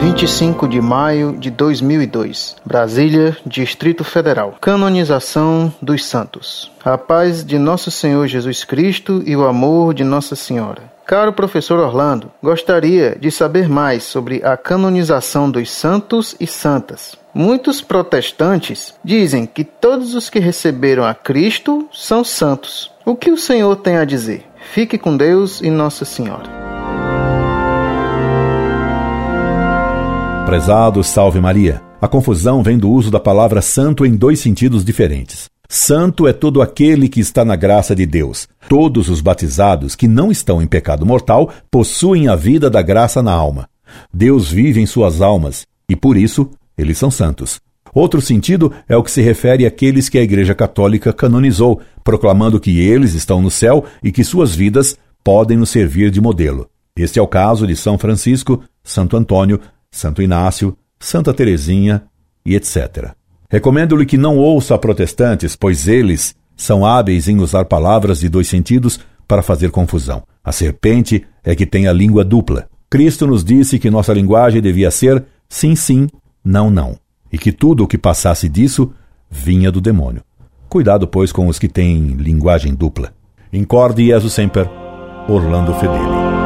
25 de maio de 2002, Brasília, Distrito Federal. Canonização dos Santos. A paz de nosso Senhor Jesus Cristo e o amor de Nossa Senhora. Caro professor Orlando, gostaria de saber mais sobre a canonização dos santos e santas. Muitos protestantes dizem que todos os que receberam a Cristo são santos. O que o Senhor tem a dizer? Fique com Deus e Nossa Senhora. Prezado Salve Maria. A confusão vem do uso da palavra santo em dois sentidos diferentes. Santo é todo aquele que está na graça de Deus. Todos os batizados que não estão em pecado mortal possuem a vida da graça na alma. Deus vive em suas almas e, por isso, eles são santos. Outro sentido é o que se refere àqueles que a Igreja Católica canonizou, proclamando que eles estão no céu e que suas vidas podem nos servir de modelo. Este é o caso de São Francisco, Santo Antônio, Santo Inácio, Santa Teresinha e etc. Recomendo-lhe que não ouça protestantes, pois eles são hábeis em usar palavras de dois sentidos para fazer confusão. A serpente é que tem a língua dupla. Cristo nos disse que nossa linguagem devia ser sim, sim, não, não, e que tudo o que passasse disso vinha do demônio. Cuidado, pois, com os que têm linguagem dupla. Incorde Jesus Semper, Orlando Fedeli.